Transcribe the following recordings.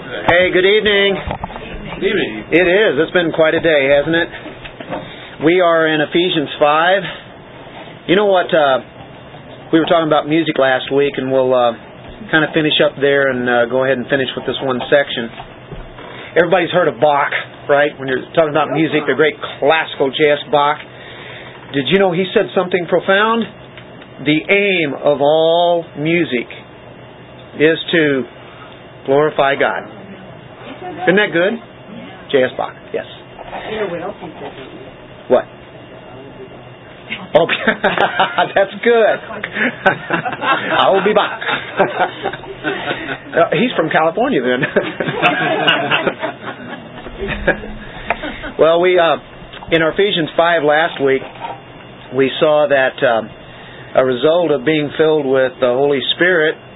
Hey, good evening. Good evening. It is. It's been quite a day, hasn't it? We are in Ephesians 5. You know what? Uh, we were talking about music last week, and we'll uh, kind of finish up there and uh, go ahead and finish with this one section. Everybody's heard of Bach, right? When you're talking about music, the great classical jazz Bach. Did you know he said something profound? The aim of all music is to glorify God. Isn't that good? J.S. Bach, yes. What? Oh, that's good. I will be back. he's from California then. well, we uh, in our Ephesians five last week we saw that um, a result of being filled with the Holy Spirit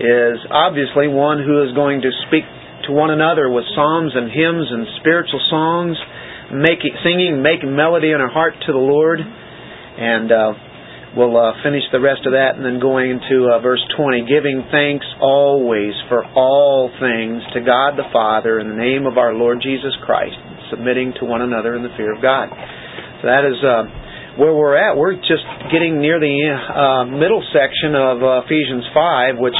is obviously one who is going to speak to one another with psalms and hymns and spiritual songs, making, singing, making melody in our heart to the Lord. And uh, we'll uh, finish the rest of that and then going into uh, verse 20, giving thanks always for all things to God the Father in the name of our Lord Jesus Christ, submitting to one another in the fear of God. So that is uh, where we're at. We're just getting near the uh, middle section of uh, Ephesians 5, which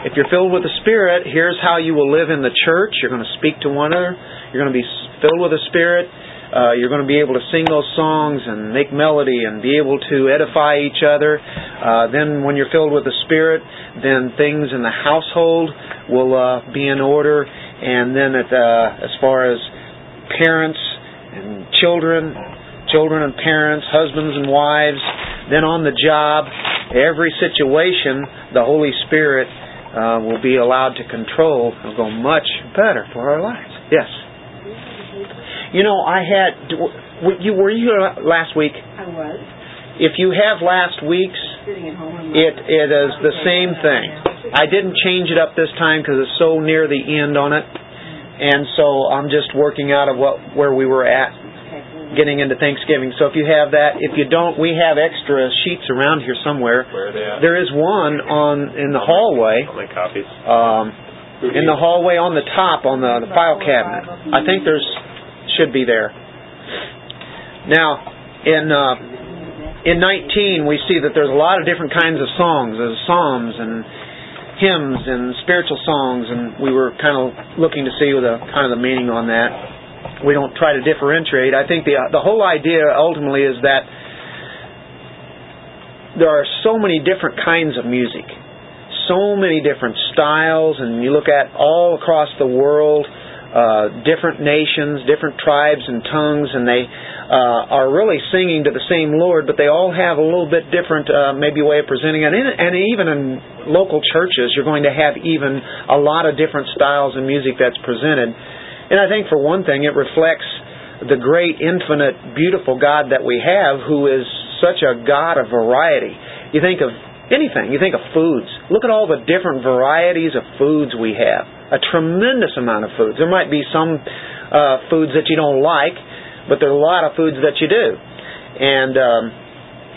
if you're filled with the Spirit, here's how you will live in the church. You're going to speak to one another. You're going to be filled with the Spirit. Uh, you're going to be able to sing those songs and make melody and be able to edify each other. Uh, then, when you're filled with the Spirit, then things in the household will uh, be in order. And then, at, uh, as far as parents and children, children and parents, husbands and wives, then on the job, every situation, the Holy Spirit uh, will be allowed to control will go much better for our lives. Yes. You know, I had. You were you here last week? I was. If you have last week's, it it is the same thing. I didn't change it up this time because it's so near the end on it, and so I'm just working out of what where we were at getting into Thanksgiving. So if you have that, if you don't, we have extra sheets around here somewhere. Where are they at? There is one on in the hallway. I'll make copies. Um, in the hallway on the top on the, the file cabinet. I think there's should be there. Now, in uh, in 19, we see that there's a lot of different kinds of songs. There's psalms and hymns and spiritual songs, and we were kind of looking to see the kind of the meaning on that. We don't try to differentiate. I think the the whole idea ultimately is that there are so many different kinds of music, so many different styles, and you look at all across the world uh, different nations, different tribes and tongues, and they uh, are really singing to the same Lord, but they all have a little bit different, uh, maybe way of presenting it. And, and even in local churches, you're going to have even a lot of different styles of music that's presented. And I think for one thing, it reflects the great, infinite, beautiful God that we have, who is such a God of variety. You think of anything. You think of foods. Look at all the different varieties of foods we have. A tremendous amount of foods. There might be some uh, foods that you don't like, but there are a lot of foods that you do. And um,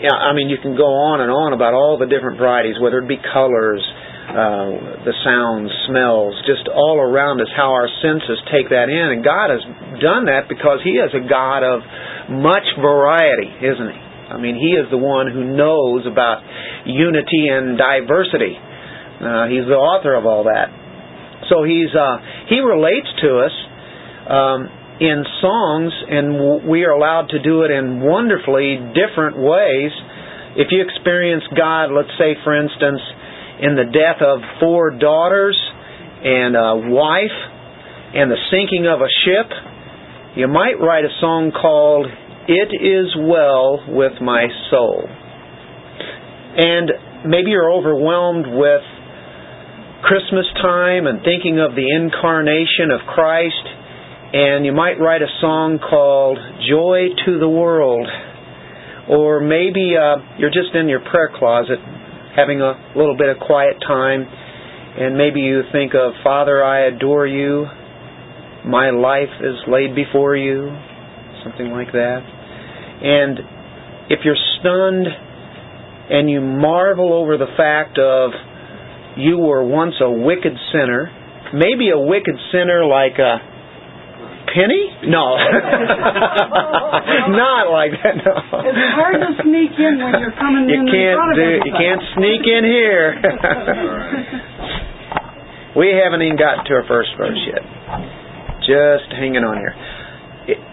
yeah, I mean, you can go on and on about all the different varieties, whether it be colors, uh, the sounds, smells, just all around us, how our senses take that in. And God has done that because He is a God of much variety, isn't He? I mean, He is the one who knows about unity and diversity. Uh, he's the author of all that. So he's uh, he relates to us um, in songs, and we are allowed to do it in wonderfully different ways. If you experience God, let's say, for instance, in the death of four daughters and a wife and the sinking of a ship, you might write a song called it is well with my soul. And maybe you're overwhelmed with Christmas time and thinking of the incarnation of Christ, and you might write a song called Joy to the World. Or maybe uh, you're just in your prayer closet having a little bit of quiet time, and maybe you think of, Father, I adore you. My life is laid before you. Something like that. And if you're stunned and you marvel over the fact of you were once a wicked sinner maybe a wicked sinner like a Penny? No. Not like that, no. It's hard to sneak in when you're coming you in can't in do you can't sneak in here. we haven't even gotten to our first verse yet. Just hanging on here.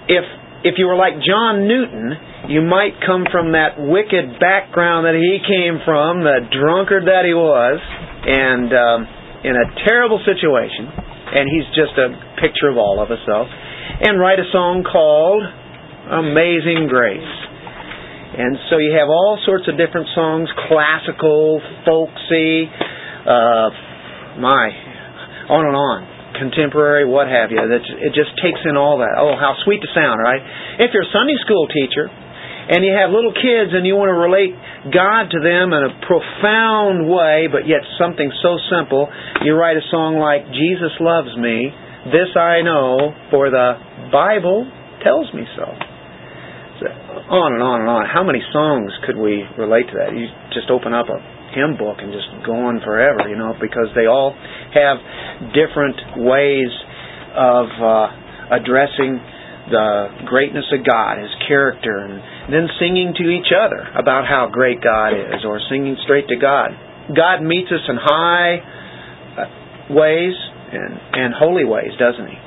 If if you were like John Newton, you might come from that wicked background that he came from, the drunkard that he was, and um, in a terrible situation. And he's just a picture of all of us, though. And write a song called Amazing Grace. And so you have all sorts of different songs, classical, folksy, uh, my, on and on, contemporary, what have you. It just takes in all that. Oh, how sweet to sound, right? If you're a Sunday school teacher and you have little kids and you want to relate God to them in a profound way, but yet something so simple, you write a song like Jesus loves me. This I know, for the Bible tells me so on and on and on. How many songs could we relate to that? You just open up a hymn book and just go on forever, you know, because they all have different ways of uh, addressing the greatness of God, His character, and then singing to each other about how great God is, or singing straight to God. God meets us in high uh, ways and, and holy ways, doesn't He?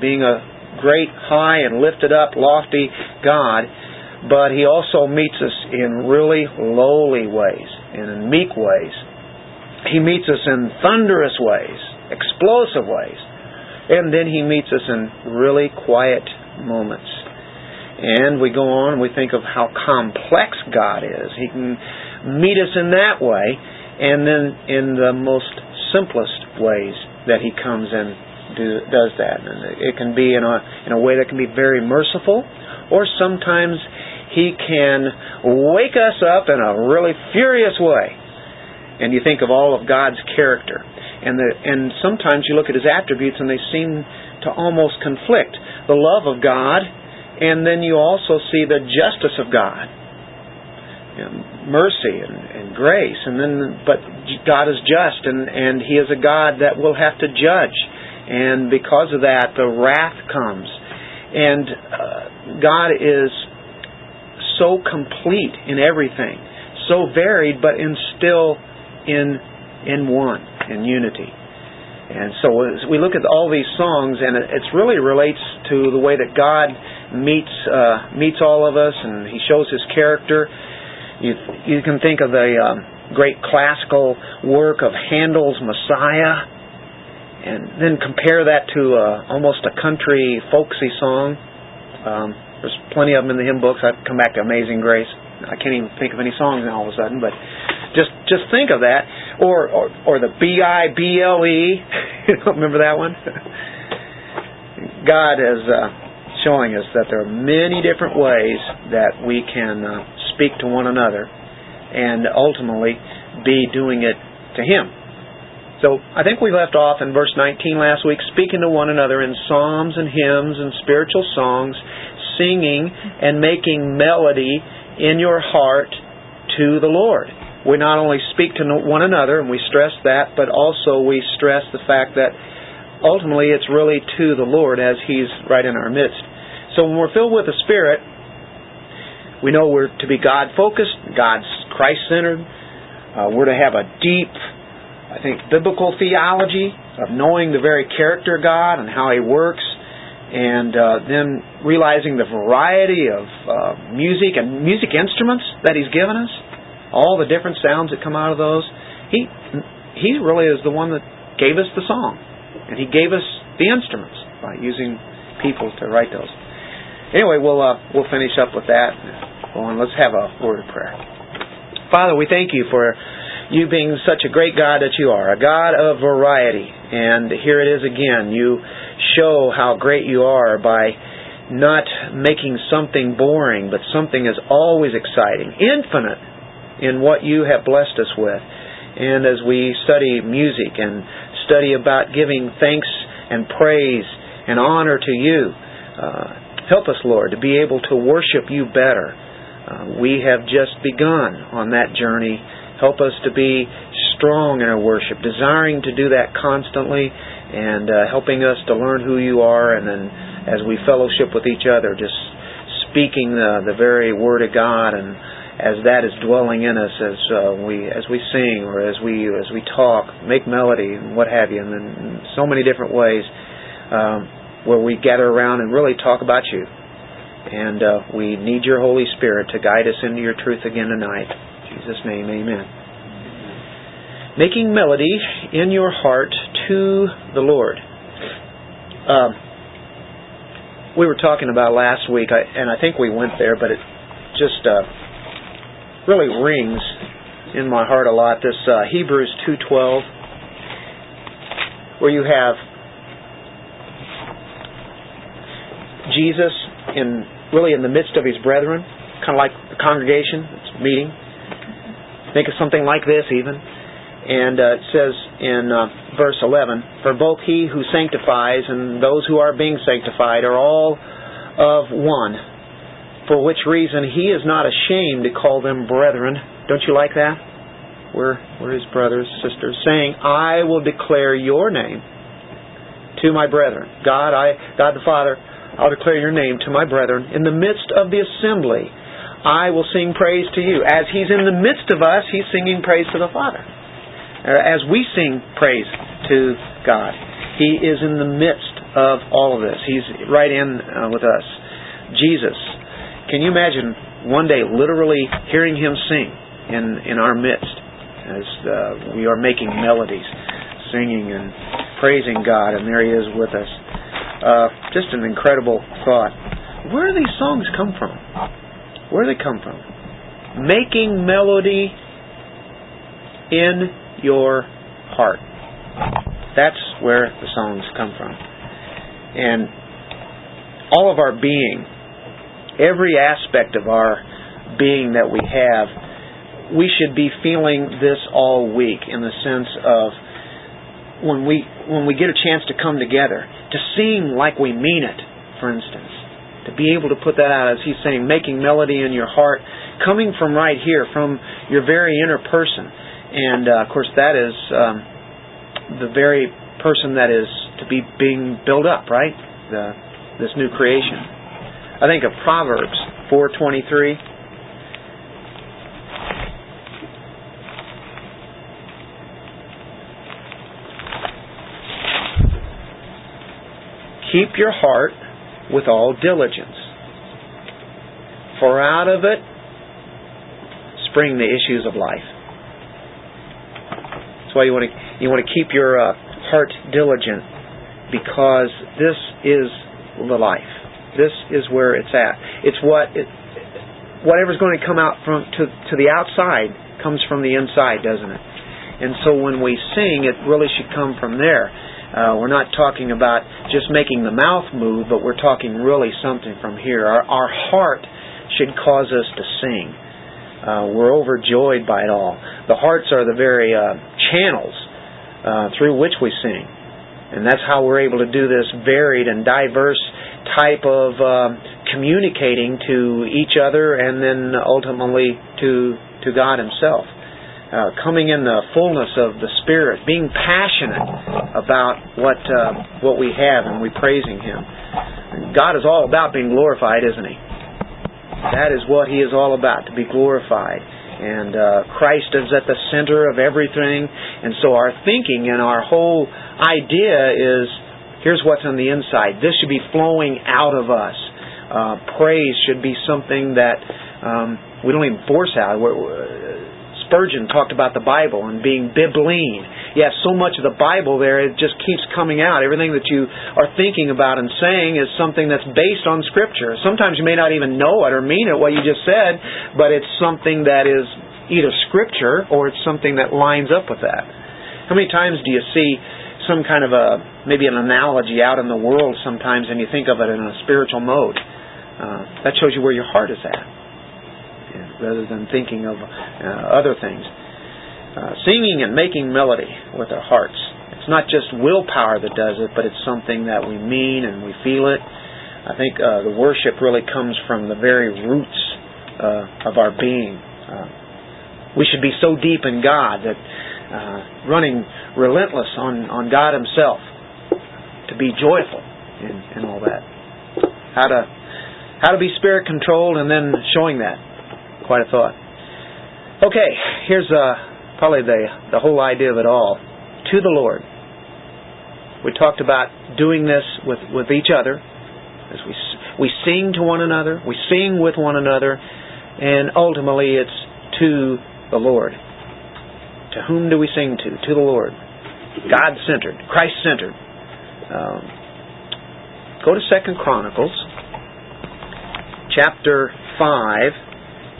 Being a great, high, and lifted up, lofty God, but He also meets us in really lowly ways and in meek ways. He meets us in thunderous ways, explosive ways, and then He meets us in really quiet moments. And we go on and we think of how complex God is. He can meet us in that way, and then in the most simplest ways that He comes and do, does that. And it can be in a in a way that can be very merciful, or sometimes He can wake us up in a really furious way. And you think of all of God's character, and the and sometimes you look at His attributes and they seem to almost conflict. The love of God, and then you also see the justice of God, and mercy and, and grace, and then but God is just, and and He is a God that will have to judge, and because of that, the wrath comes, and uh, God is so complete in everything, so varied, but in still in in one in unity. And so we look at all these songs, and it really relates to the way that God meets uh, meets all of us, and He shows His character. You you can think of the um, great classical work of Handel's Messiah, and then compare that to uh, almost a country folksy song. Um, there's plenty of them in the hymn books. I've come back to Amazing Grace. I can't even think of any songs now all of a sudden, but just just think of that, or or, or the B I B L E. Remember that one? God is uh, showing us that there are many different ways that we can uh, speak to one another, and ultimately be doing it to Him. So I think we left off in verse 19 last week, speaking to one another in psalms and hymns and spiritual songs, singing and making melody in your heart to the Lord. We not only speak to one another, and we stress that, but also we stress the fact that ultimately it's really to the Lord as He's right in our midst. So when we're filled with the Spirit, we know we're to be God focused, God's Christ centered. Uh, we're to have a deep, I think, biblical theology of knowing the very character of God and how He works and uh, then realizing the variety of uh, music and music instruments that He's given us, all the different sounds that come out of those. He He really is the one that gave us the song, and He gave us the instruments by using people to write those. Anyway, we'll uh, we'll finish up with that. Go on, let's have a word of prayer. Father, we thank you for you being such a great God that you are, a God of variety. And here it is again. You show how great you are by not making something boring, but something is always exciting, infinite in what you have blessed us with. And as we study music and study about giving thanks and praise and honor to you, uh, help us, Lord, to be able to worship you better. Uh, we have just begun on that journey. Help us to be strong in our worship, desiring to do that constantly and uh, helping us to learn who you are, and then as we fellowship with each other, just speaking the, the very Word of God, and as that is dwelling in us as uh, we as we sing or as we as we talk, make melody and what have you, and then so many different ways um, where we gather around and really talk about you. And uh, we need your Holy Spirit to guide us into your truth again tonight. Jesus' name, Amen. Making melody in your heart to the Lord. Um, we were talking about last week, and I think we went there, but it just uh, really rings in my heart a lot. This uh, Hebrews two twelve, where you have Jesus in really in the midst of his brethren, kind of like the congregation it's meeting. Think of something like this, even. And uh, it says in uh, verse 11, For both he who sanctifies and those who are being sanctified are all of one, for which reason he is not ashamed to call them brethren. Don't you like that? We're, we're his brothers, sisters, saying, I will declare your name to my brethren. God, I, God the Father, I'll declare your name to my brethren. In the midst of the assembly, I will sing praise to you. As he's in the midst of us, he's singing praise to the Father as we sing praise to God. He is in the midst of all of this. He's right in uh, with us. Jesus. Can you imagine one day literally hearing him sing in, in our midst as uh, we are making melodies, singing and praising God, and there he is with us? Uh, just an incredible thought. Where do these songs come from? Where do they come from? Making melody in your heart. That's where the songs come from. And all of our being, every aspect of our being that we have, we should be feeling this all week in the sense of when we when we get a chance to come together, to sing like we mean it, for instance. To be able to put that out, as he's saying, making melody in your heart, coming from right here, from your very inner person and uh, of course, that is um, the very person that is to be being built up, right? The, this new creation. I think of Proverbs 4:23. Keep your heart with all diligence, for out of it spring the issues of life. That's why you want to you want to keep your uh, heart diligent because this is the life. This is where it's at. It's what it, whatever's going to come out from to to the outside comes from the inside, doesn't it? And so when we sing, it really should come from there. Uh, we're not talking about just making the mouth move, but we're talking really something from here. Our, our heart should cause us to sing. Uh, we're overjoyed by it all. The hearts are the very uh, channels uh, through which we sing. And that's how we're able to do this varied and diverse type of uh, communicating to each other and then ultimately to, to God Himself. Uh, coming in the fullness of the Spirit, being passionate about what uh, what we have, and we praising Him. God is all about being glorified, isn't He? That is what He is all about, to be glorified. And uh, Christ is at the center of everything. And so our thinking and our whole idea is here's what's on the inside. This should be flowing out of us. Uh, praise should be something that um, we don't even force out. We're, Spurgeon talked about the Bible and being bibline. You have so much of the Bible there, it just keeps coming out. Everything that you are thinking about and saying is something that's based on Scripture. Sometimes you may not even know it or mean it, what you just said, but it's something that is either Scripture or it's something that lines up with that. How many times do you see some kind of a, maybe an analogy out in the world sometimes and you think of it in a spiritual mode? Uh, that shows you where your heart is at rather than thinking of uh, other things. Uh, singing and making melody with our hearts. It's not just willpower that does it, but it's something that we mean and we feel it. I think uh, the worship really comes from the very roots uh, of our being. Uh, we should be so deep in God that uh, running relentless on, on God Himself to be joyful in, in all that. How to how to be spirit controlled and then showing that. Quite a thought. Okay, here's uh, probably the the whole idea of it all. To the Lord. We talked about doing this with, with each other as we we sing to one another, we sing with one another, and ultimately it's to the Lord. To whom do we sing to? To the Lord. God centered, Christ centered. Um, go to Second Chronicles, chapter five,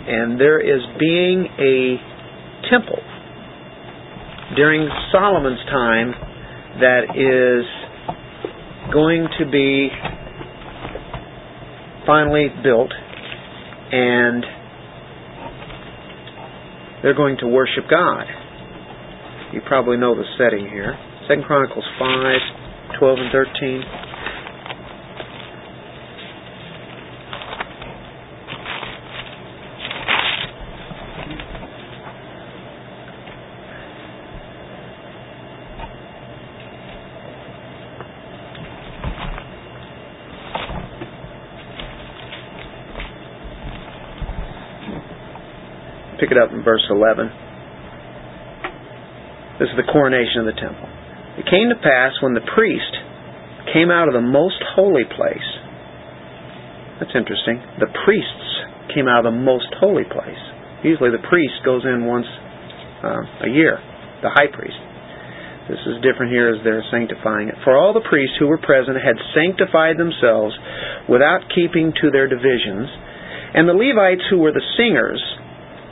and there is being a temple during Solomon's time that is going to be finally built, and they're going to worship God. You probably know the setting here. Second Chronicles 5, 12 and 13. It up in verse 11. This is the coronation of the temple. It came to pass when the priest came out of the most holy place. That's interesting. The priests came out of the most holy place. Usually the priest goes in once uh, a year, the high priest. This is different here as they're sanctifying it. For all the priests who were present had sanctified themselves without keeping to their divisions, and the Levites who were the singers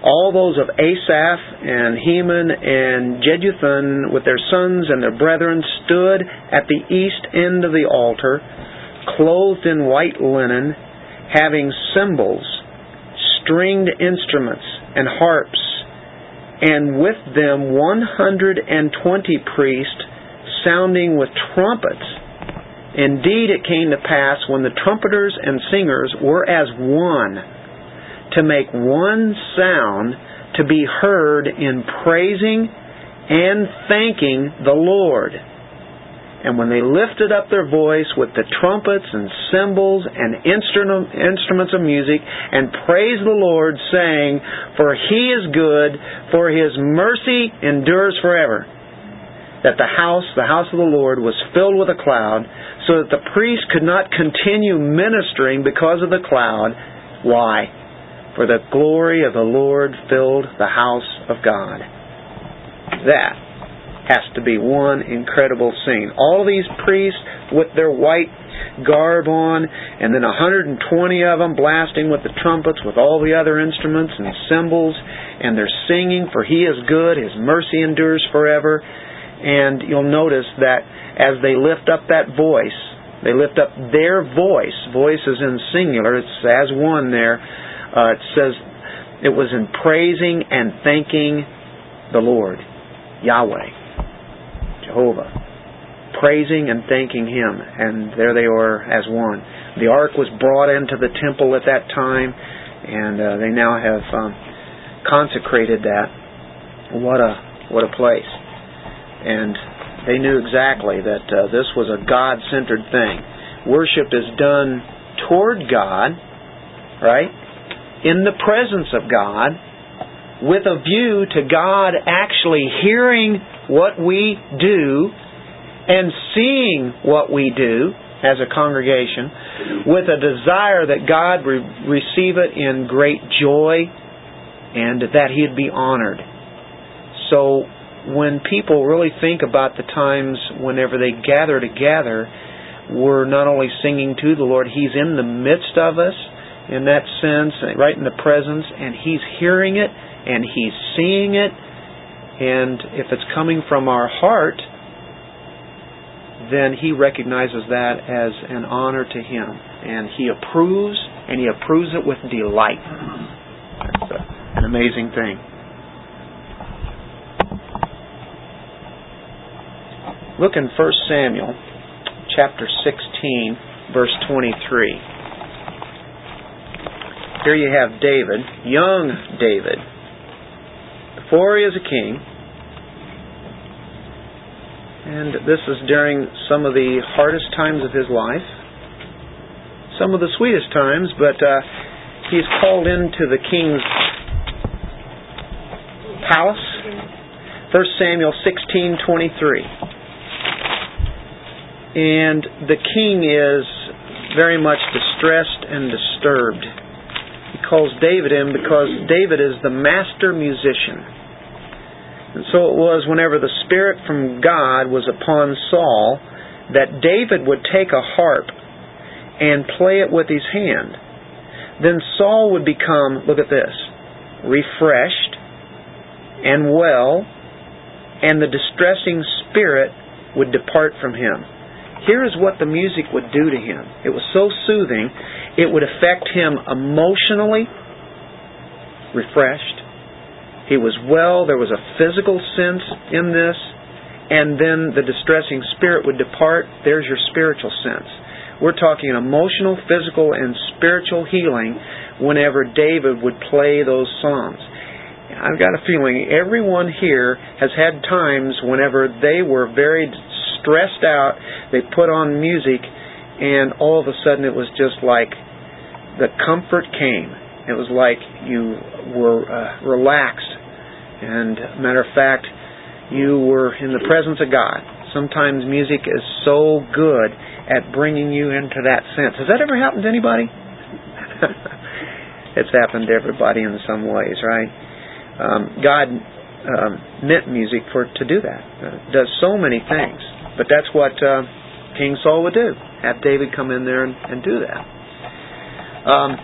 all those of Asaph and Heman and Jeduthun with their sons and their brethren stood at the east end of the altar, clothed in white linen, having cymbals, stringed instruments, and harps, and with them one hundred and twenty priests sounding with trumpets. Indeed, it came to pass when the trumpeters and singers were as one to make one sound to be heard in praising and thanking the Lord. And when they lifted up their voice with the trumpets and cymbals and instruments of music and praised the Lord, saying, For he is good, for his mercy endures forever. That the house, the house of the Lord, was filled with a cloud, so that the priest could not continue ministering because of the cloud. Why? For the glory of the Lord filled the house of God. That has to be one incredible scene. All these priests with their white garb on, and then 120 of them blasting with the trumpets with all the other instruments and cymbals, and they're singing, For He is good, His mercy endures forever. And you'll notice that as they lift up that voice, they lift up their voice. Voice is in singular, it's as one there uh, it says it was in praising and thanking the Lord, Yahweh, Jehovah. Praising and thanking Him, and there they were as one. The ark was brought into the temple at that time, and uh, they now have um, consecrated that. What a what a place! And they knew exactly that uh, this was a God-centered thing. Worship is done toward God, right? In the presence of God with a view to God actually hearing what we do and seeing what we do as a congregation with a desire that God re- receive it in great joy and that He'd be honored. So when people really think about the times whenever they gather together, we're not only singing to the Lord, He's in the midst of us in that sense, right in the presence, and He's hearing it and He's seeing it. And if it's coming from our heart, then He recognizes that as an honor to Him. And He approves, and He approves it with delight. That's an amazing thing. Look in 1 Samuel chapter 16, verse 23. Here you have David, young David, before he is a king. And this is during some of the hardest times of his life, some of the sweetest times, but uh, he's called into the king's palace. 1 Samuel 16:23. And the king is very much distressed and disturbed. Calls David in because David is the master musician. And so it was whenever the Spirit from God was upon Saul that David would take a harp and play it with his hand. Then Saul would become, look at this, refreshed and well, and the distressing spirit would depart from him. Here is what the music would do to him. It was so soothing, it would affect him emotionally, refreshed. He was well, there was a physical sense in this, and then the distressing spirit would depart. There's your spiritual sense. We're talking emotional, physical, and spiritual healing whenever David would play those songs. I've got a feeling everyone here has had times whenever they were very stressed out, they put on music, and all of a sudden it was just like the comfort came. It was like you were uh, relaxed, and matter of fact, you were in the presence of God. Sometimes music is so good at bringing you into that sense. Has that ever happened to anybody? it's happened to everybody in some ways, right? Um, God um, meant music for to do that. Uh, does so many things. But that's what uh, King Saul would do. Have David come in there and, and do that. Um,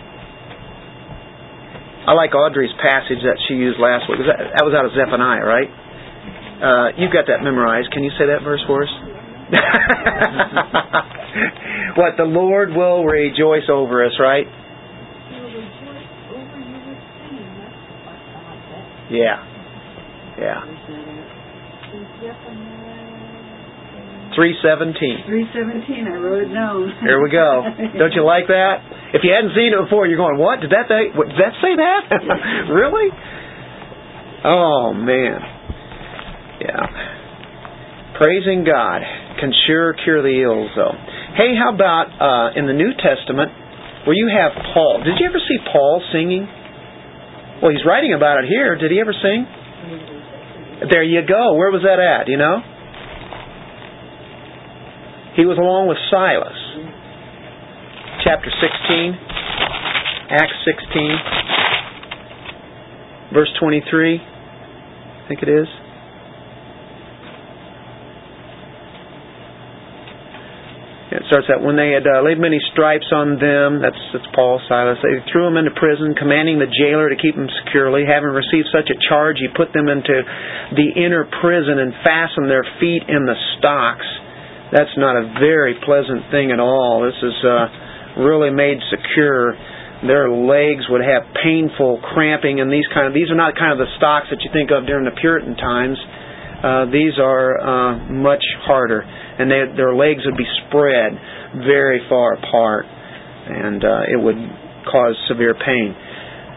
I like Audrey's passage that she used last week. That, that was out of Zephaniah, right? Uh, you've got that memorized. Can you say that verse for us? what the Lord will rejoice over us, right? Yeah. Yeah. 317. 317, I wrote it down. There we go. Don't you like that? If you hadn't seen it before, you're going, what? Did that, say, what, did that say that? really? Oh, man. Yeah. Praising God can sure cure the ills, though. Hey, how about uh, in the New Testament where you have Paul? Did you ever see Paul singing? Well, he's writing about it here. Did he ever sing? There you go. Where was that at? You know? He was along with Silas. Chapter 16, Acts 16, verse 23, I think it is. It starts out when they had uh, laid many stripes on them. That's that's Paul, Silas. They threw them into prison, commanding the jailer to keep them securely. Having received such a charge, he put them into the inner prison and fastened their feet in the stocks. That's not a very pleasant thing at all. This is uh, really made secure. Their legs would have painful cramping, and these kind of these are not kind of the stocks that you think of during the Puritan times. Uh, these are uh, much harder and they, their legs would be spread very far apart, and uh, it would cause severe pain.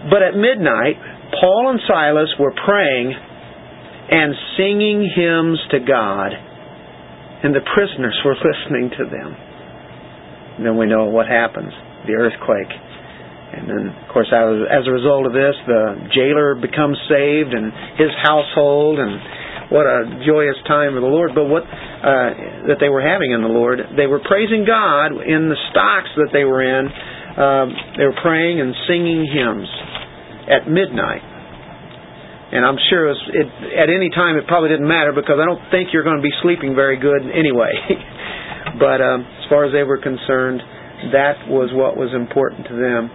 But at midnight, Paul and Silas were praying and singing hymns to God, and the prisoners were listening to them. And then we know what happens the earthquake. And then, of course, as a result of this, the jailer becomes saved and his household, and what a joyous time of the Lord. But what uh, that they were having in the Lord, they were praising God in the stocks that they were in. Um, they were praying and singing hymns at midnight. And I'm sure it was, it, at any time it probably didn't matter because I don't think you're going to be sleeping very good anyway. but um, as far as they were concerned, that was what was important to them.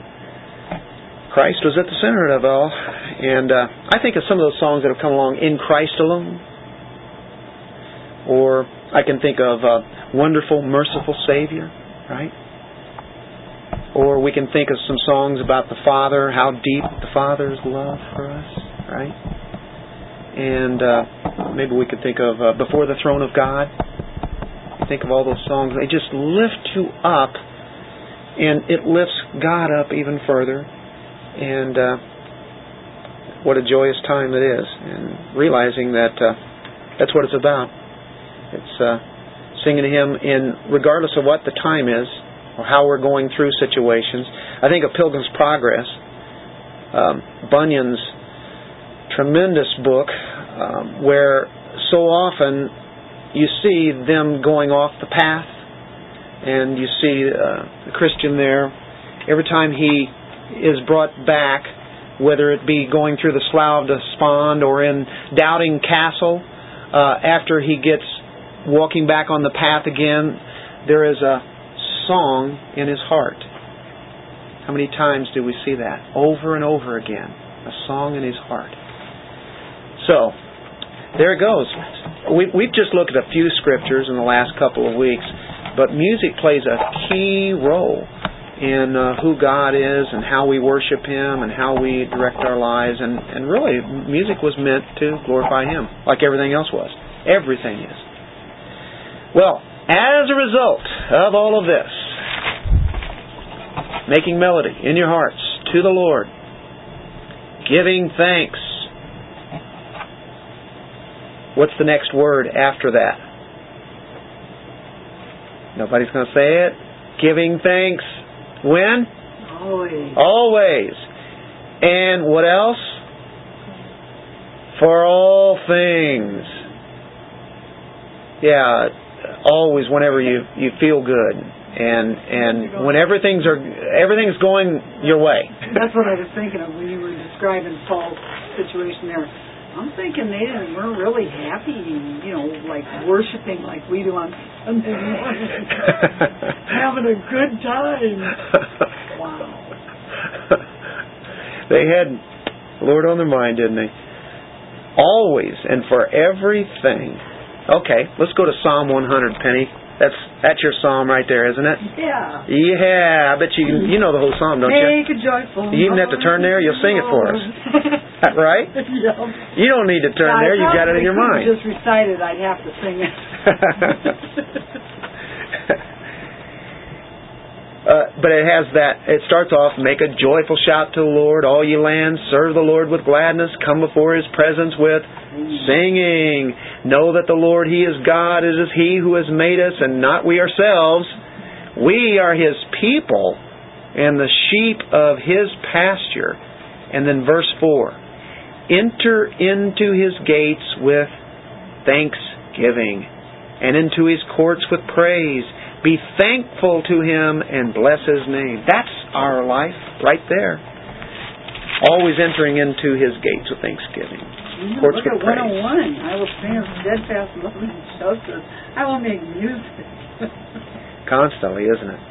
Christ was at the center of it all. And uh, I think of some of those songs that have come along, In Christ Alone. Or I can think of uh, Wonderful, Merciful Savior, right? Or we can think of some songs about the Father, how deep the Father's love for us, right? And uh, maybe we could think of uh, Before the Throne of God. Think of all those songs. They just lift you up, and it lifts God up even further and uh, what a joyous time it is, and realizing that uh, that's what it's about. It's uh, singing to Him in regardless of what the time is or how we're going through situations. I think of Pilgrim's Progress, um, Bunyan's tremendous book, um, where so often you see them going off the path, and you see uh, the Christian there. Every time he is brought back, whether it be going through the Slough of Despond or in Doubting Castle, uh, after he gets walking back on the path again, there is a song in his heart. How many times do we see that? Over and over again. A song in his heart. So, there it goes. We, we've just looked at a few scriptures in the last couple of weeks, but music plays a key role in uh, who God is and how we worship Him and how we direct our lives. And, and really, music was meant to glorify Him, like everything else was. Everything is. Well, as a result of all of this, making melody in your hearts to the Lord, giving thanks. What's the next word after that? Nobody's going to say it. Giving thanks when? Always. Always. And what else? For all things. Yeah, always whenever you you feel good and and when everything's are everything's going your way. That's what I was thinking of when you were describing Paul's situation there. I'm thinking they didn't, weren't really happy, you know, like worshiping like we do on Sunday morning, having a good time. Wow. they had Lord on their mind, didn't they? Always and for everything. Okay, let's go to Psalm 100, Penny. That's that's your psalm right there, isn't it? Yeah. Yeah, I bet you you know the whole psalm, don't you? Make a joyful. You even have to turn there. You'll sing it for us. right? yeah. You don't need to turn there. You got it in your mind. Just recited. I'd have to sing it. Uh, but it has that, it starts off, make a joyful shout to the Lord, all ye lands, serve the Lord with gladness, come before his presence with singing. Know that the Lord, he is God, it is he who has made us and not we ourselves. We are his people and the sheep of his pasture. And then verse 4 Enter into his gates with thanksgiving and into his courts with praise. Be thankful to him and bless his name. That's our life right there. Always entering into his gates with thanksgiving. You know, Courts look with at oh praise. 101. I will sing stand steadfast love and justice. I will make music. Constantly, isn't it?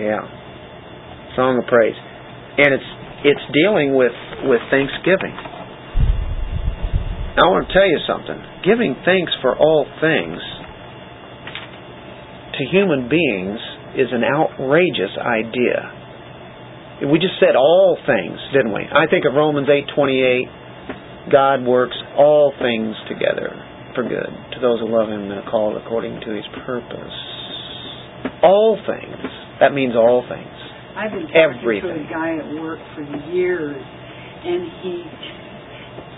Yeah. Song of praise. And it's it's dealing with, with thanksgiving. Now, I want to tell you something. Giving thanks for all things to human beings is an outrageous idea. We just said all things, didn't we? I think of Romans 8:28. God works all things together for good to those who love him and are called according to his purpose. All things. That means all things. I've been talking Everything. to a guy at work for years, and he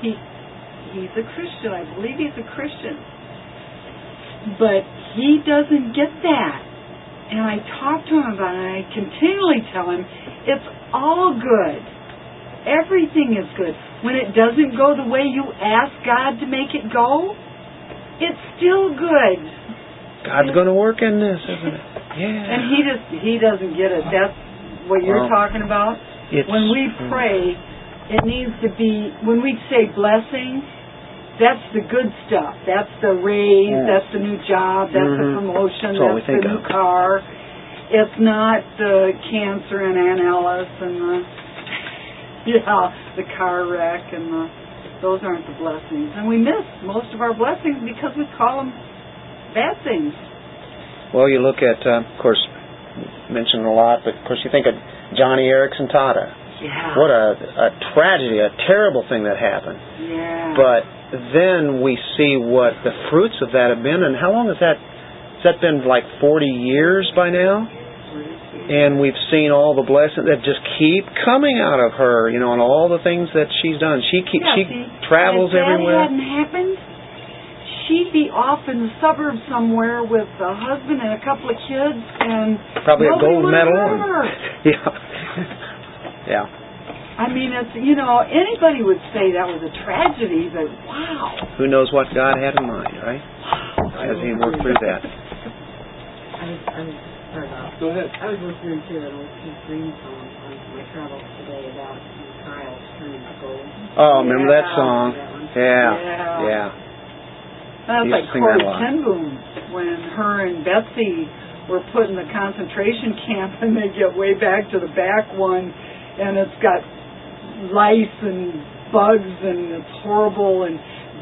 he he's a Christian. I believe he's a Christian, but he doesn't get that. And I talk to him about it, and I continually tell him it's all good. Everything is good. When it doesn't go the way you ask God to make it go, it's still good. God's going to work in this, isn't it? Yeah. And he just he doesn't get it. That's what you're Well, talking about. When we pray, it needs to be when we say blessing, that's the good stuff. That's the raise, Yeah. that's the new job, that's the Mhm. promotion, That's that's the new of. car. It's not the cancer and Aunt Alice and the yeah, the car wreck and the those aren't the blessings. And we miss most of our blessings because we call them bad things. Well, you look at, uh, of course, mentioned a lot, but of course you think of Joni Eareckson Tada. Yeah. What a, a tragedy, a terrible thing that happened. Yeah. But then we see what the fruits of that have been, and how long has that? Has that been like 40 years by now? And we've seen all the blessings that just keep coming out of her, you know, and all the things that she's done. She keep, Yeah, she see, travels if that everywhere. hadn't happened, she'd be off in the suburbs somewhere with a husband and a couple of kids, and Probably a gold medal. and- yeah. Yeah. I mean, it's you know anybody would say that was a tragedy, but wow. Who knows what God had in mind, right? As He worked through that. I was, I was, sorry about. Go ahead. I was listening to an old Keith Green song on my travels today about when trials turning to gold. Oh, remember that song? That. Yeah. Yeah. Yeah. That's Used like to sing that Corrie a lot. Ten Boom when her and Betsie were put in the concentration camp and they get way back to the back one and it's got lice and bugs and it's horrible and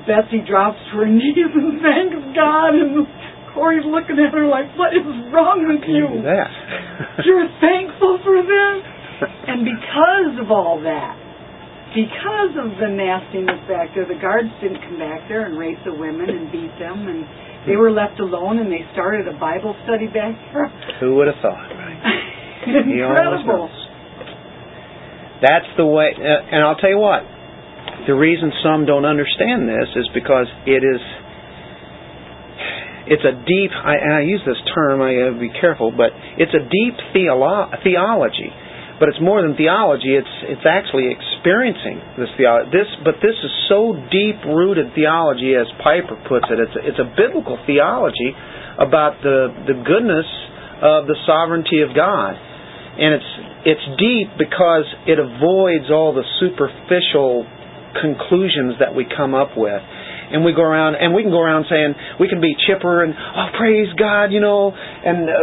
Betsie drops to her knees and thanks God and Corrie's looking at her like, What is wrong with you that? You're thankful for this? And because of all that, because of the nastiness back there, the guards didn't come back there and rape the women and beat them, and they were left alone, and they started a Bible study back there. Who would have thought, right? Incredible. That's the way, uh, and I'll tell you what. The reason some don't understand this is because it is. It's a deep. I, and I use this term. I gotta be careful, but it's a deep theolo- theology. But it's more than theology. It's it's actually experiencing this theology. This, but this is so deep rooted theology, as Piper puts it. It's a, it's a biblical theology about the the goodness of the sovereignty of God and it's it's deep because it avoids all the superficial conclusions that we come up with. And we go around and we can go around saying we can be chipper and oh praise God you know and uh,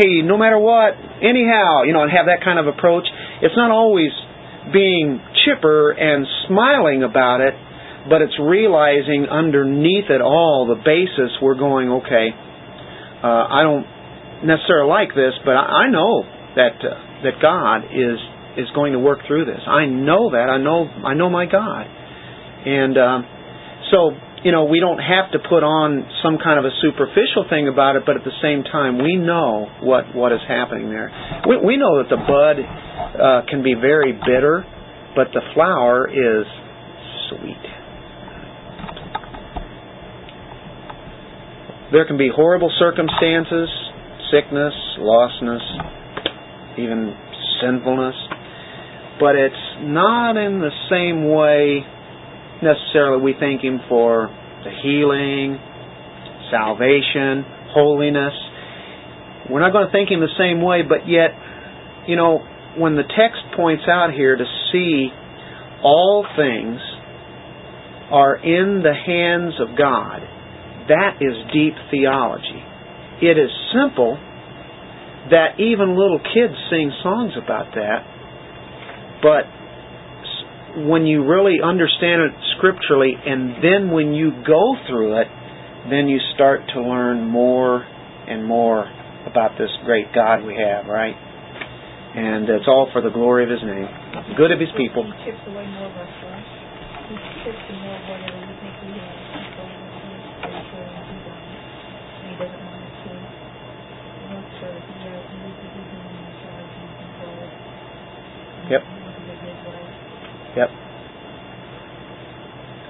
hey no matter what anyhow you know and have that kind of approach. It's not always being chipper and smiling about it but it's realizing underneath it all the basis we're going okay uh, I don't necessarily like this but I, I know that uh, that God is is going to work through this. I know that. I know I know my God. And um, so, you know, we don't have to put on some kind of a superficial thing about it, but at the same time, we know what what is happening there. We, we know that the bud uh, can be very bitter, but the flower is sweet. There can be horrible circumstances, sickness, lostness, even sinfulness, but it's not in the same way necessarily we thank Him for the healing, salvation, holiness. We're not going to thank Him the same way, but yet, you know, when the text points out here to see all things are in the hands of God, that is deep theology. It is simple that even little kids sing songs about that, but when you really understand it scripturally and then when you go through it, then you start to learn more and more about this great God we have, right? And it's all for the glory of His name, good of His people. He chips away more of our flesh. He chips more of whatever we think we have control over his spiritual and he's on it. And he doesn't want us to look for he has he needs to be doing in charge and control. And Yep. he wants to live his way. Yep.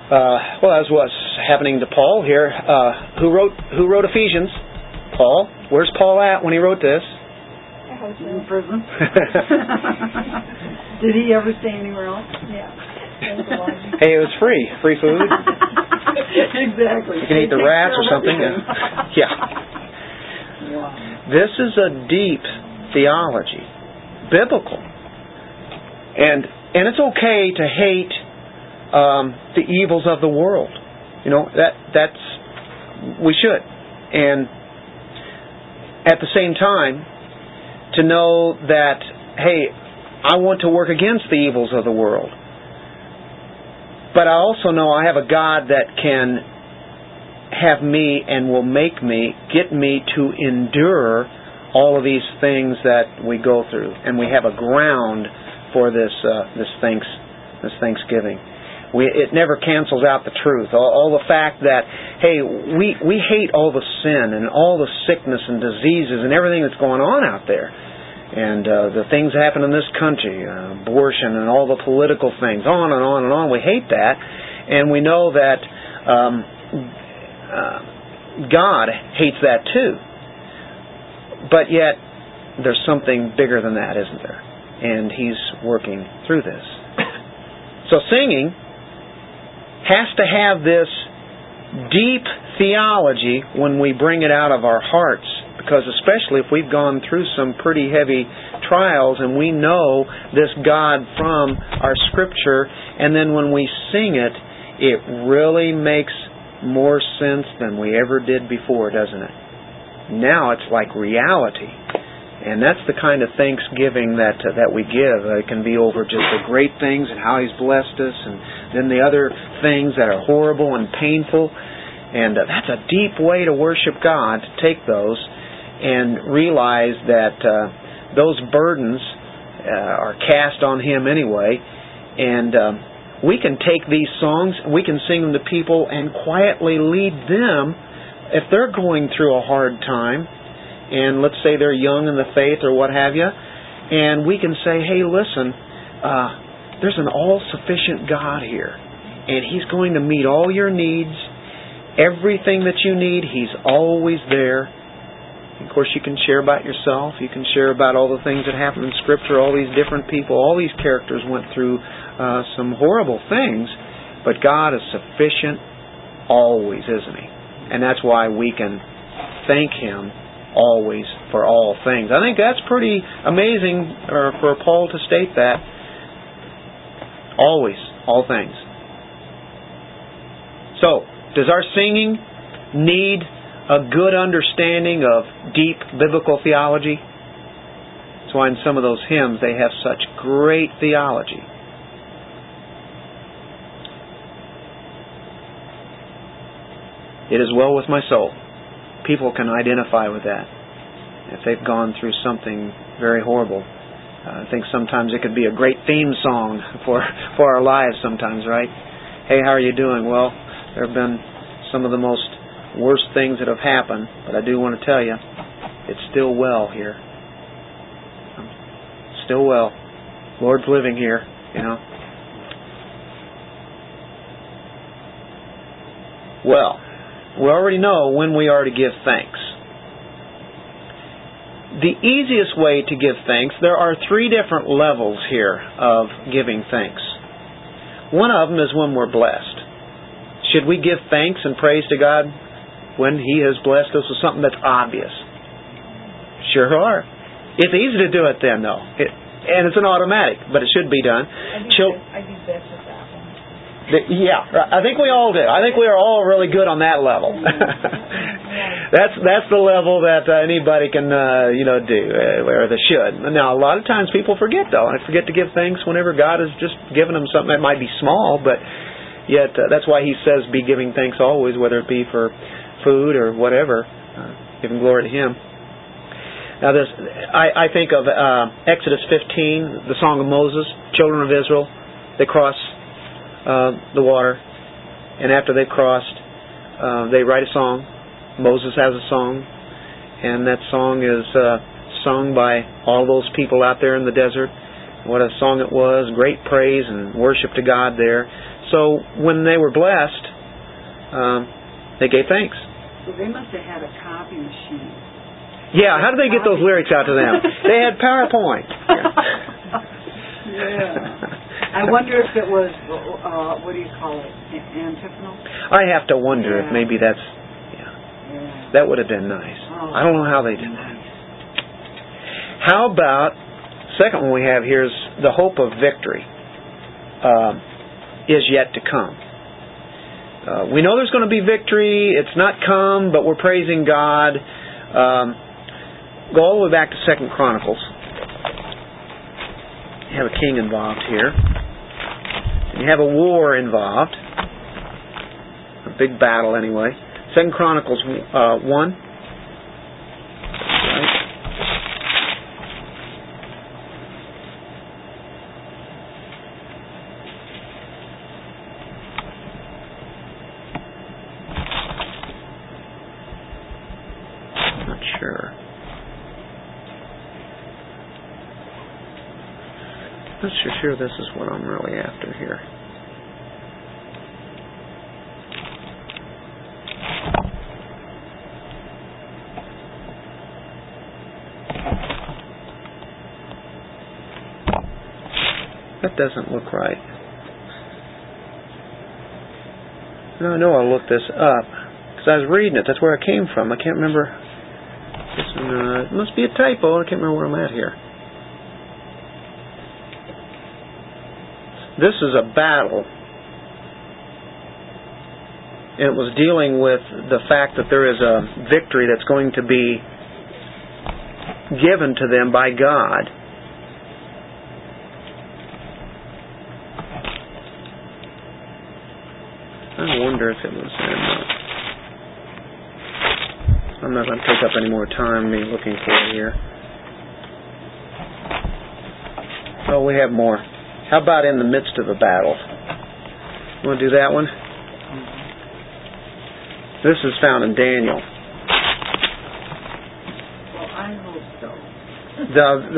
Uh, well, as was happening to Paul here, uh, who wrote who wrote Ephesians? Paul. Where's Paul at when he wrote this? I hope in prison. Did he ever stay anywhere else? Yeah. That was a lot of hey, it was free, free food. exactly. You can eat the rats or something. everything. Yeah. Wow. This is a deep theology, biblical, and and it's okay to hate um, the evils of the world. You know that that's we should, and at the same time to know that hey, I want to work against the evils of the world, but I also know I have a God that can have me and will make me, get me to endure all of these things that we go through, and we have a ground for this uh, this thanks this Thanksgiving. We, it never cancels out the truth. All, all the fact that hey, we we hate all the sin and all the sickness and diseases and everything that's going on out there, and uh, the things that happen in this country, uh, abortion and all the political things, on and on and on. We hate that, and we know that. Um, uh, God hates that too. But yet, there's something bigger than that, isn't there? And He's working through this. So singing has to have this deep theology when we bring it out of our hearts. Because especially if we've gone through some pretty heavy trials and we know this God from our scripture, and then when we sing it, it really makes more sense than we ever did before, doesn't it? Now it's like reality. And that's the kind of thanksgiving that uh, that we give. Uh, it can be over just the great things and how He's blessed us, and then the other things that are horrible and painful. And uh, that's a deep way to worship God to take those and realize that uh, those burdens uh, are cast on Him anyway, and uh, we can take these songs, we can sing them to people, and quietly lead them if they're going through a hard time and let's say they're young in the faith or what have you, and we can say, hey, listen, uh, there's an all sufficient God here, and He's going to meet all your needs, everything that you need, He's always there. Of course, you can share about yourself. You can share about all the things that happen in Scripture. All these different people, all these characters went through uh, some horrible things, but God is sufficient always, isn't He? And that's why we can thank Him always for all things. I think that's pretty amazing for Paul to state that. Always, all things. So, does our singing need a good understanding of deep biblical theology? That's why in some of those hymns they have such great theology. It is well with my soul people can identify with that if they've gone through something very horrible. Uh, I think sometimes it could be a great theme song for for our lives. Sometimes, right? Hey, how are you doing? Well, there have been some of the most worst things that have happened, but I do want to tell you, it's still well here. Still well. Lord's living here. You know. Well, we already know when we are to give thanks. The easiest way to give thanks, there are three different levels here of giving thanks. One of them is when we're blessed. Should we give thanks and praise to God when He has blessed us with something that's obvious? Sure are. It's easy to do it then, though. It, and it's an automatic, but it should be done. I do, Chil- I do best Yeah, I think we all do. I think we are all really good on that level. that's that's the level that uh, anybody can uh, you know do, uh, or they should. Now, a lot of times people forget though. I forget to give thanks whenever God has just given them something that might be small, but yet uh, that's why He says be giving thanks always, whether it be for food or whatever, uh, giving glory to Him. Now, this I, I think of uh, Exodus 15, the Song of Moses, children of Israel. They cross uh, the water, and after they've crossed, uh, they write a song. Moses has a song, and that song is uh, sung by all those people out there in the desert. What a song it was! Great praise and worship to God there. So when they were blessed, um, they gave thanks. So they must have had a copy machine. Yeah, how did they get those lyrics out to them? they had PowerPoint. yeah. I wonder if it was, uh, what do you call it, antiphonal? I have to wonder if maybe that's Yeah. that would have been nice. Oh. I don't know how they did that. How about second one we have here is the hope of victory um, is yet to come. Uh, we know there's going to be victory. It's not come, but we're praising God. Um, go all the way back to Second Chronicles. You have a king involved here. You have a war involved. A big battle, anyway. Second Chronicles uh, one. picture sure this is what I'm really after here. That doesn't look right. No, I know I looked this up because I was reading it. That's where I came from. I can't remember. Uh, it must be a typo. I can't remember where I'm at here. This is a battle. And it was dealing with the fact that there is a victory that's going to be given to them by God. I wonder if it was in. I'm not going to take up any more time me looking for it here. Oh, we have more. How about in the midst of a battle? You want to do that one? This is found in Daniel. Well, I hope so.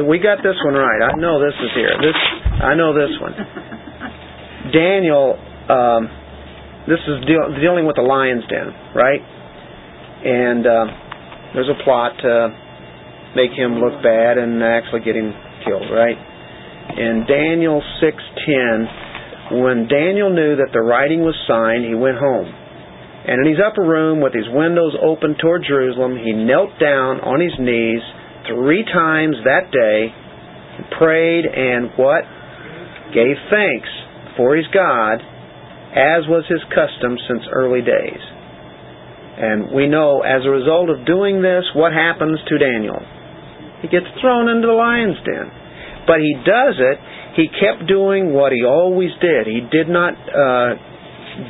The, we got this one right. I know this is here. This I know this one. Daniel, um, this is deal, dealing with the lion's den, right? And uh, there's a plot to make him look bad and actually get him killed, right? In Daniel 6:10, when Daniel knew that the writing was signed, he went home. And in his upper room with his windows open toward Jerusalem, he knelt down on his knees three times that day and prayed and what? Gave thanks for his God as was his custom since early days. And we know as a result of doing this, what happens to Daniel? He gets thrown into the lion's den. But he does it, he kept doing what he always did. He did not uh,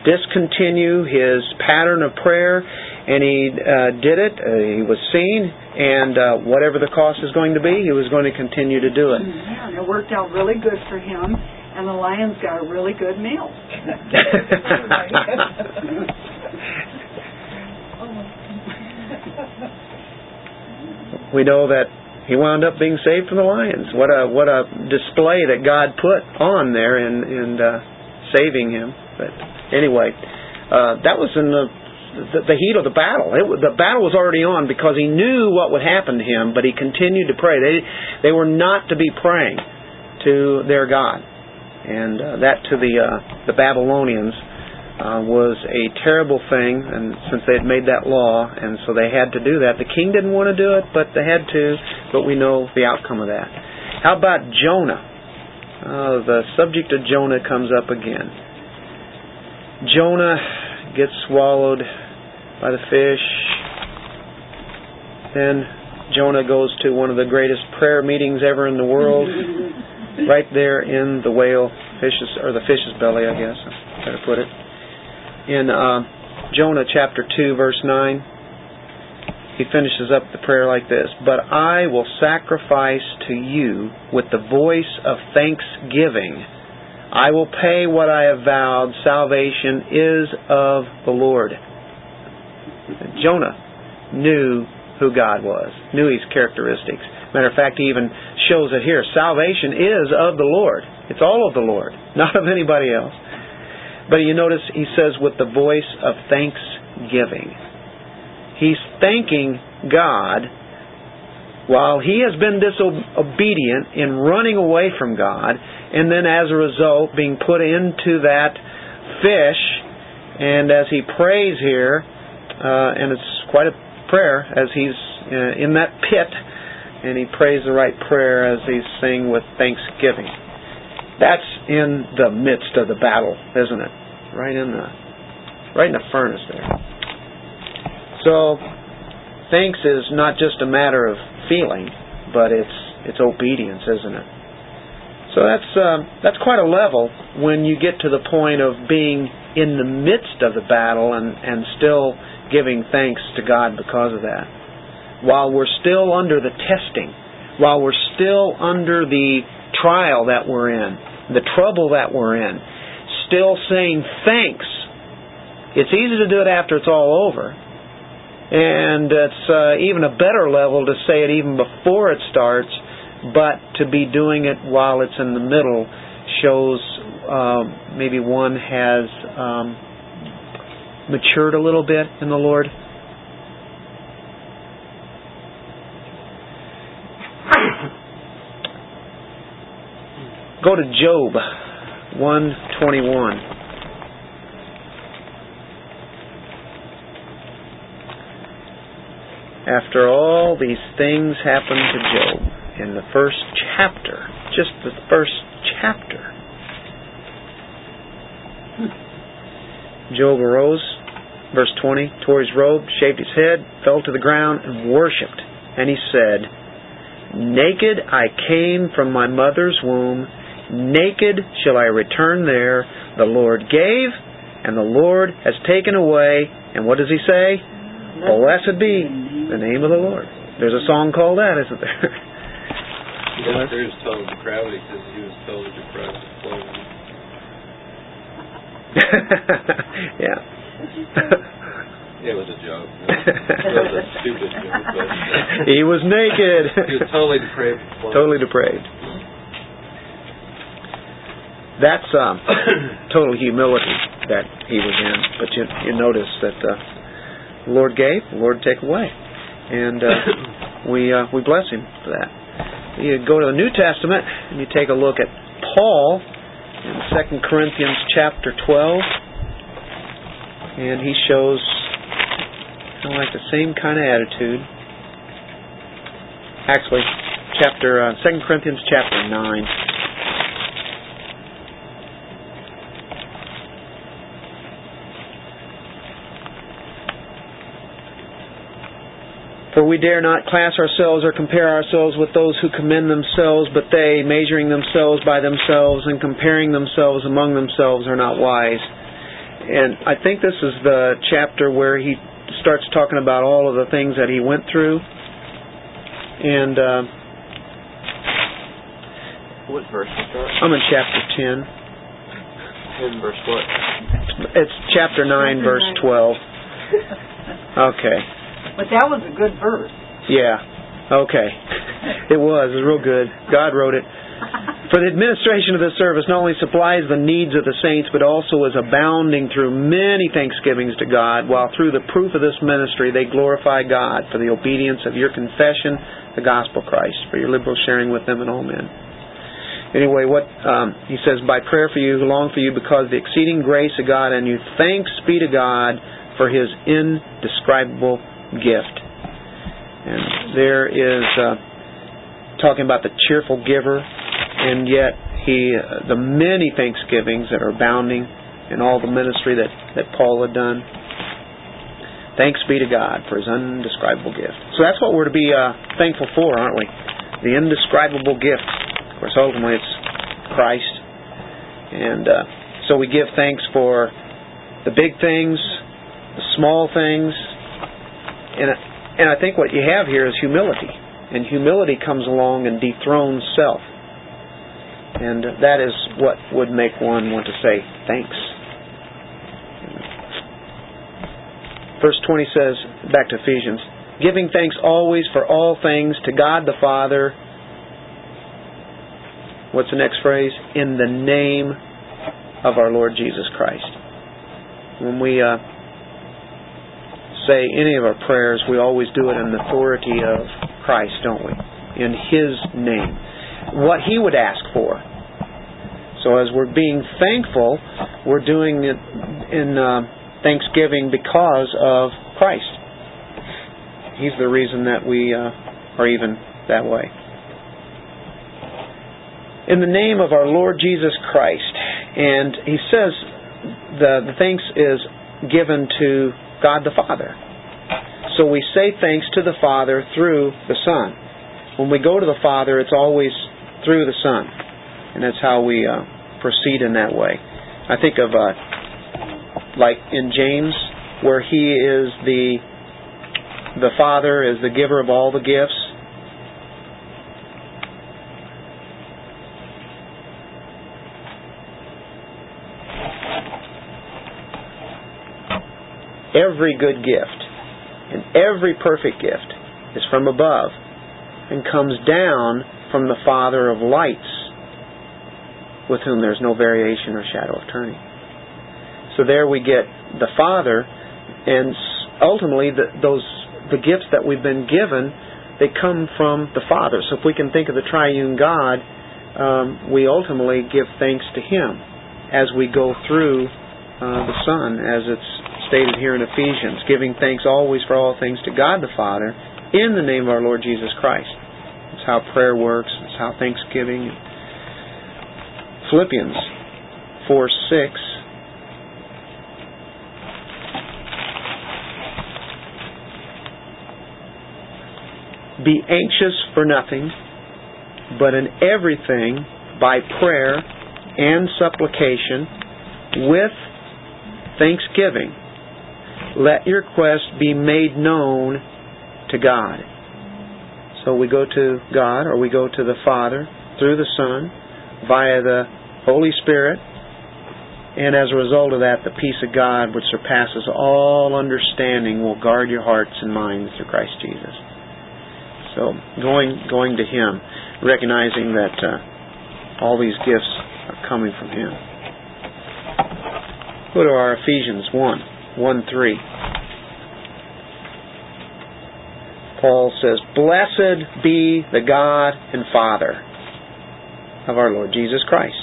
discontinue his pattern of prayer, and he uh, did it. Uh, he was seen, and uh, whatever the cost is going to be, he was going to continue to do it. Yeah, and it worked out really good for him, and the lions got a really good meal. we know that he wound up being saved from the lions. What a what a display that God put on there in in uh, saving him. But anyway, uh, that was in the, the heat of the battle. It, the battle was already on because he knew what would happen to him, but he continued to pray. They they were not to be praying to their God, and uh, that to the uh, the Babylonians uh, was a terrible thing, and since they had made that law, and so they had to do that. The king didn't want to do it, but they had to. But we know the outcome of that. How about Jonah? Uh, the subject of Jonah comes up again. Jonah gets swallowed by the fish. Then Jonah goes to one of the greatest prayer meetings ever in the world, right there in the whale fish's or the fish's belly, I guess. Better put it in uh, Jonah chapter 2, verse 9, he finishes up the prayer like this But I will sacrifice to you with the voice of thanksgiving. I will pay what I have vowed. Salvation is of the Lord. Jonah knew who God was, knew his characteristics. Matter of fact, he even shows it here. Salvation is of the Lord. It's all of the Lord, not of anybody else. But you notice he says with the voice of thanksgiving. He's thanking God while he has been disobedient in running away from God, and then as a result being put into that fish. And as he prays here, uh, and it's quite a prayer as he's uh, in that pit, and he prays the right prayer as he's saying with thanksgiving. That's in the midst of the battle, isn't it? Right in the right in the furnace there. So thanks is not just a matter of feeling, but it's it's obedience, isn't it? So that's uh, that's quite a level when you get to the point of being in the midst of the battle and and still giving thanks to God because of that. While we're still under the testing, while we're still under the trial that we're in, the trouble that we're in, still saying thanks. It's easy to do it after it's all over. And it's uh, even a better level to say it even before it starts, but to be doing it while it's in the middle shows um, maybe one has um, matured a little bit in the Lord. Go to Job 121. After all these things happened to Job in the first chapter, just the first chapter, Job arose, verse 20, tore his robe, shaved his head, fell to the ground, and worshipped. And he said, Naked I came from my mother's womb, naked shall I return there. The Lord gave, and the Lord has taken away. And what does he say? Blessed be the name of the Lord. There's a song called that, isn't there? Yeah, there's total depravity because he was yeah. Yeah, it was a joke. It was a stupid joke, but he was naked. he was totally depraved. totally depraved. That's um, total humility that he was in. But you, you notice that uh, the Lord gave, the Lord take away, and uh, we uh, we bless him for that. You go to the New Testament and you take a look at Paul in Second Corinthians chapter twelve, and he shows kind of like the same kind of attitude. Actually, chapter uh, Second Corinthians chapter nine. For we dare not class ourselves or compare ourselves with those who commend themselves, but they, measuring themselves by themselves and comparing themselves among themselves, are not wise. And I think this is the chapter where he starts talking about all of the things that he went through. And uh, What verse is that? I'm in chapter 10. In verse what? It's chapter 9, verse 12. Okay. But that was a good verse. Yeah. Okay. It was. It was real good. God wrote it. For the administration of this service not only supplies the needs of the saints, but also is abounding through many thanksgivings to God, while through the proof of this ministry they glorify God for the obedience of your confession, the gospel of Christ, for your liberal sharing with them and all men. Anyway, what um, he says, by prayer for you, long for you, because the exceeding grace of God, and you thanks be to God for His indescribable gift. And there is uh, talking about the cheerful giver, and yet he uh, the many thanksgivings that are abounding in all the ministry that that Paul had done. Thanks be to God for His indescribable gift. So that's what we're to be uh, thankful for, aren't we? The indescribable gift. Of course, ultimately it's Christ, and uh, so we give thanks for the big things, the small things, and and I think what you have here is humility, and humility comes along and dethrones self, and that is what would make one want to say thanks. Verse 20 says, back to Ephesians, giving thanks always for all things to God the Father. What's the next phrase? In the name of our Lord Jesus Christ. When we uh, say any of our prayers, we always do it in the authority of Christ, don't we? In His name. What He would ask for. So as we're being thankful, we're doing it in uh, thanksgiving because of Christ. He's the reason that we uh, are even that way. In the name of our Lord Jesus Christ, and He says the the thanks is given to God the Father. So we say thanks to the Father through the Son. When we go to the Father, it's always through the Son, and that's how we uh, proceed in that way. I think of uh, like in James, where he is the the Father is the giver of all the gifts. Every good gift and every perfect gift is from above and comes down from the Father of lights, with whom there's no variation or shadow of turning. So there we get the Father, and ultimately the, those the gifts that we've been given, they come from the Father. So if we can think of the Triune God, um, we ultimately give thanks to Him as we go through uh, the Son, as it's stated here in Ephesians, giving thanks always for all things to God the Father in the name of our Lord Jesus Christ. That's how prayer works. That's how thanksgiving. Philippians 4 6. Be anxious for nothing, but in everything, by prayer and supplication, with thanksgiving, let your quest be made known to God. So we go to God or we go to the Father through the Son via the Holy Spirit. And as a result of that, the peace of God, which surpasses all understanding, will guard your hearts and minds through Christ Jesus. So going going to Him, recognizing that uh, all these gifts are coming from Him. Go to our Ephesians 1, 1 3. Paul says, Blessed be the God and Father of our Lord Jesus Christ.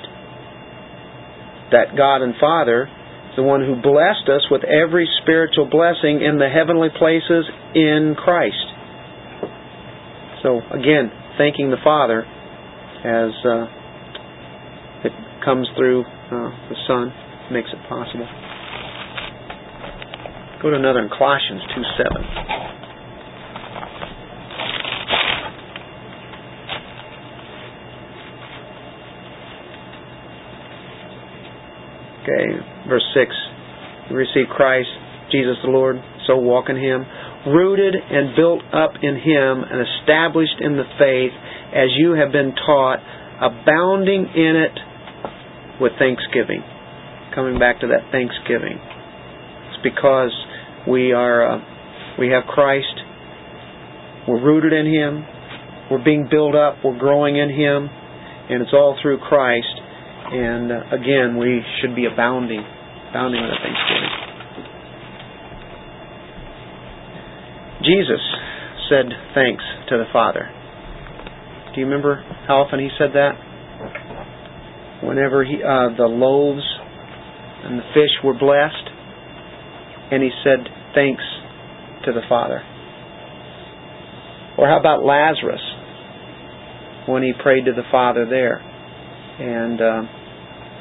That God and Father is the one who blessed us with every spiritual blessing in the heavenly places in Christ. So, again, thanking the Father as uh, it comes through uh, the Son makes it possible. Go to another in Colossians 2 7. Okay, verse 6. You receive Christ, Jesus the Lord, so walk in Him, rooted and built up in Him and established in the faith as you have been taught, abounding in it with thanksgiving. Coming back to that thanksgiving. It's because we are, uh, we have Christ, we're rooted in Him, we're being built up, we're growing in Him, and it's all through Christ and uh, again, we should be abounding, abounding with thanksgiving. Jesus said thanks to the Father. Do you remember how often he said that? Whenever he, uh, the loaves and the fish were blessed, and he said thanks to the Father. Or how about Lazarus when he prayed to the Father there? and uh,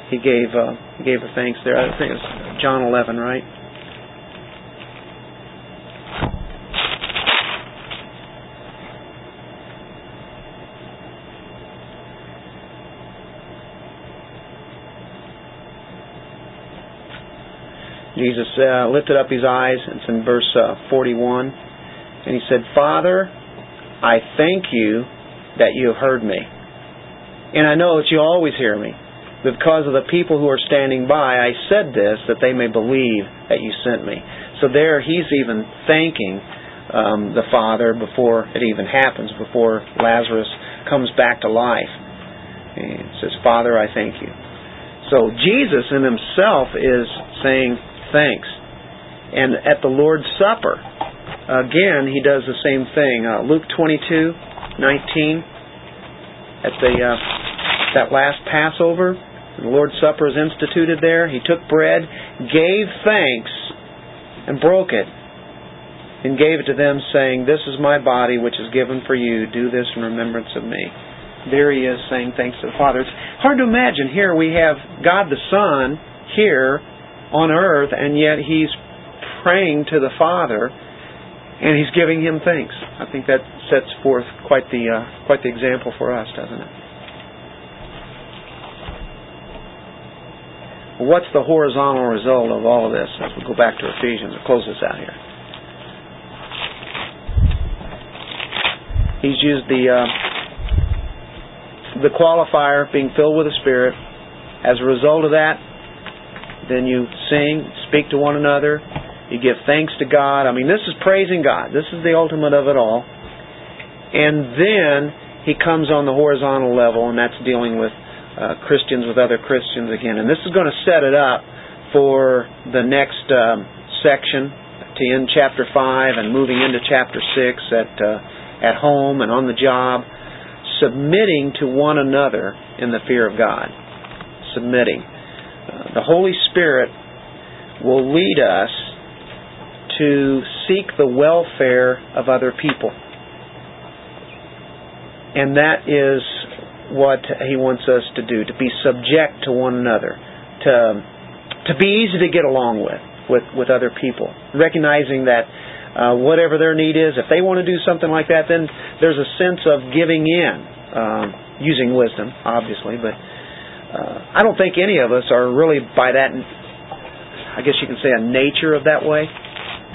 he gave uh, he gave a thanks there. I think it's John 11, right? Jesus uh, lifted up his eyes, it's in verse uh, 41, and he said, Father, I thank you that you have heard me. And I know that you always hear me. Because of the people who are standing by, I said this that they may believe that you sent me. So there, he's even thanking um, the Father before it even happens, before Lazarus comes back to life. He says, Father, I thank you. So Jesus in himself is saying thanks. And at the Lord's Supper, again, he does the same thing. Uh, Luke 22, 19, at the uh, that last Passover, the Lord's Supper is instituted there. He took bread, gave thanks, and broke it, and gave it to them, saying, This is my body, which is given for you. Do this in remembrance of me. There he is saying thanks to the Father. It's hard to imagine. Here we have God the Son here on earth, and yet he's praying to the Father, and he's giving him thanks. I think that sets forth quite the uh, quite the example for us, doesn't it? What's the horizontal result of all of this? As we go back to Ephesians and close this out here. He's used the uh, the qualifier being filled with the Spirit. As a result of that, then you sing, speak to one another, you give thanks to God. I mean, this is praising God. This is the ultimate of it all. And then he comes on the horizontal level, and that's dealing with uh, Christians with other Christians again. And this is going to set it up for the next um, section to end chapter 5 and moving into chapter 6 at, uh, at home and on the job. submitting to one another in the fear of God. Submitting. The Holy Spirit will lead us to seek the welfare of other people. And that is what He wants us to do, to be subject to one another, to, to be easy to get along with, with, with other people. Recognizing that uh, whatever their need is, if they want to do something like that, then there's a sense of giving in, um, using wisdom, obviously, but uh, I don't think any of us are really by that, I guess you can say, a nature of that way.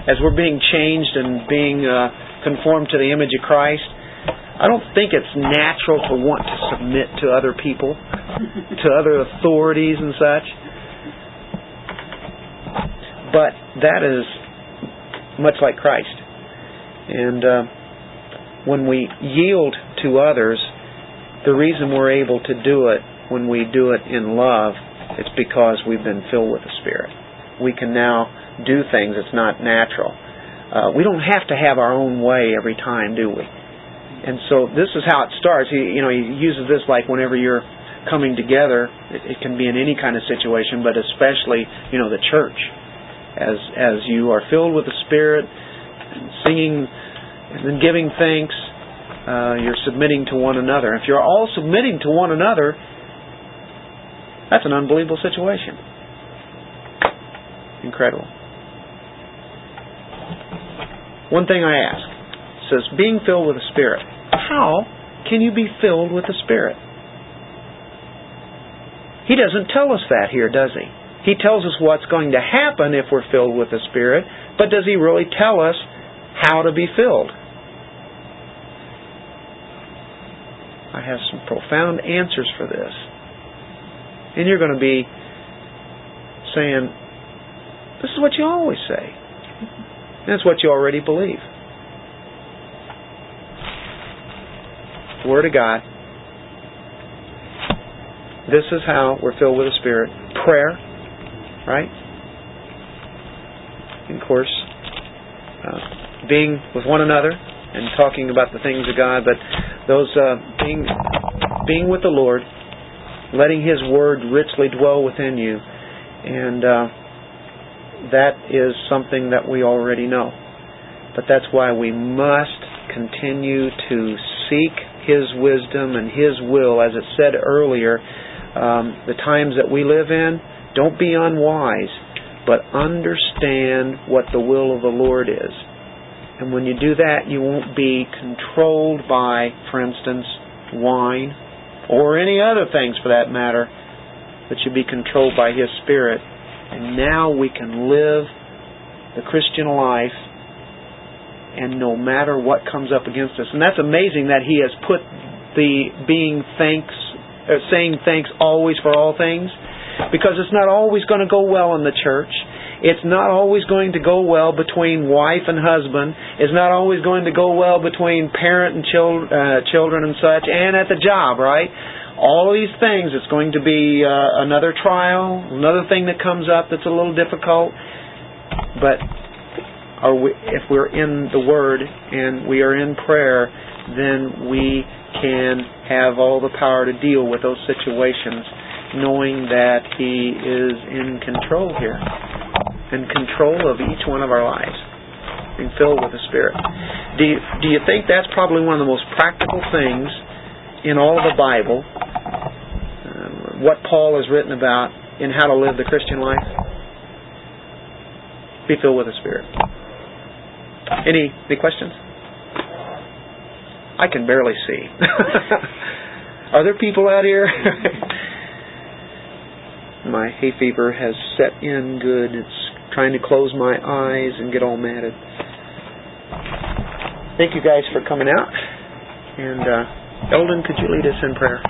As we're being changed and being uh, conformed to the image of Christ, I don't think it's natural to want to submit to other people, to other authorities and such. But that is much like Christ. And uh, when we yield to others, the reason we're able to do it when we do it in love, it's because we've been filled with the Spirit. We can now do things that's not natural. Uh, we don't have to have our own way every time, do we? And so this is how it starts. He, you know, he uses this like whenever you're coming together. It, it can be in any kind of situation, but especially, you know, the church. As as you are filled with the Spirit, and singing, and then giving thanks, uh, you're submitting to one another. If you're all submitting to one another, that's an unbelievable situation. Incredible. One thing I ask says, being filled with the Spirit. How can you be filled with the Spirit? He doesn't tell us that here, does he? He tells us what's going to happen if we're filled with the Spirit, but does he really tell us how to be filled? I have some profound answers for this. And you're going to be saying, This is what you always say. That's what you already believe. Word of God. This is how we're filled with the Spirit. Prayer, right? And of course, uh, being with one another and talking about the things of God, but those uh, being being with the Lord, letting His Word richly dwell within you, and uh, that is something that we already know. But that's why we must continue to seek his wisdom and His will, as it said earlier, um, the times that we live in, don't be unwise, but understand what the will of the Lord is. And when you do that, you won't be controlled by, for instance, wine or any other things for that matter, but you'll be controlled by His Spirit. And now we can live the Christian life and no matter what comes up against us. And that's amazing that He has put the being thanks, uh, saying thanks always for all things, because it's not always going to go well in the church. It's not always going to go well between wife and husband. It's not always going to go well between parent and chil- uh, children and such, and at the job, right? All these things, it's going to be uh, another trial, another thing that comes up that's a little difficult. But are we, if we're in the Word and we are in prayer, then we can have all the power to deal with those situations, knowing that He is in control here, in control of each one of our lives, being filled with the Spirit. Do you, do you think that's probably one of the most practical things in all of the Bible? Um, what Paul has written about in how to live the Christian life? Be filled with the Spirit. Any any questions? I can barely see. Are there people out here? my hay fever has set in good. It's trying to close my eyes and get all matted. Thank you guys for coming out. And uh, Eldon, could you lead us in prayer?